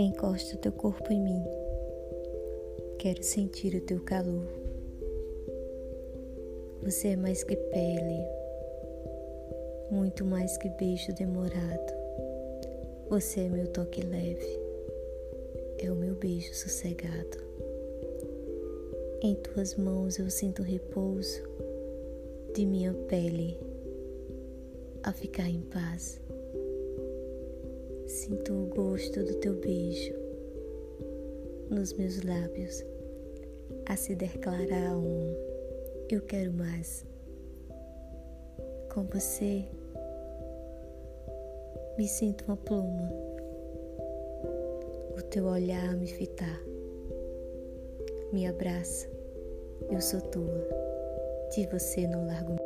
Encosta teu corpo em mim. Quero sentir o teu calor. Você é mais que pele, muito mais que beijo demorado. Você é meu toque leve, é o meu beijo sossegado. Em tuas mãos eu sinto repouso de minha pele a ficar em paz. Sinto o gosto do teu beijo nos meus lábios, a se declarar um eu quero mais. Com você, me sinto uma pluma, o teu olhar me fitar, me abraça, eu sou tua, de você não largo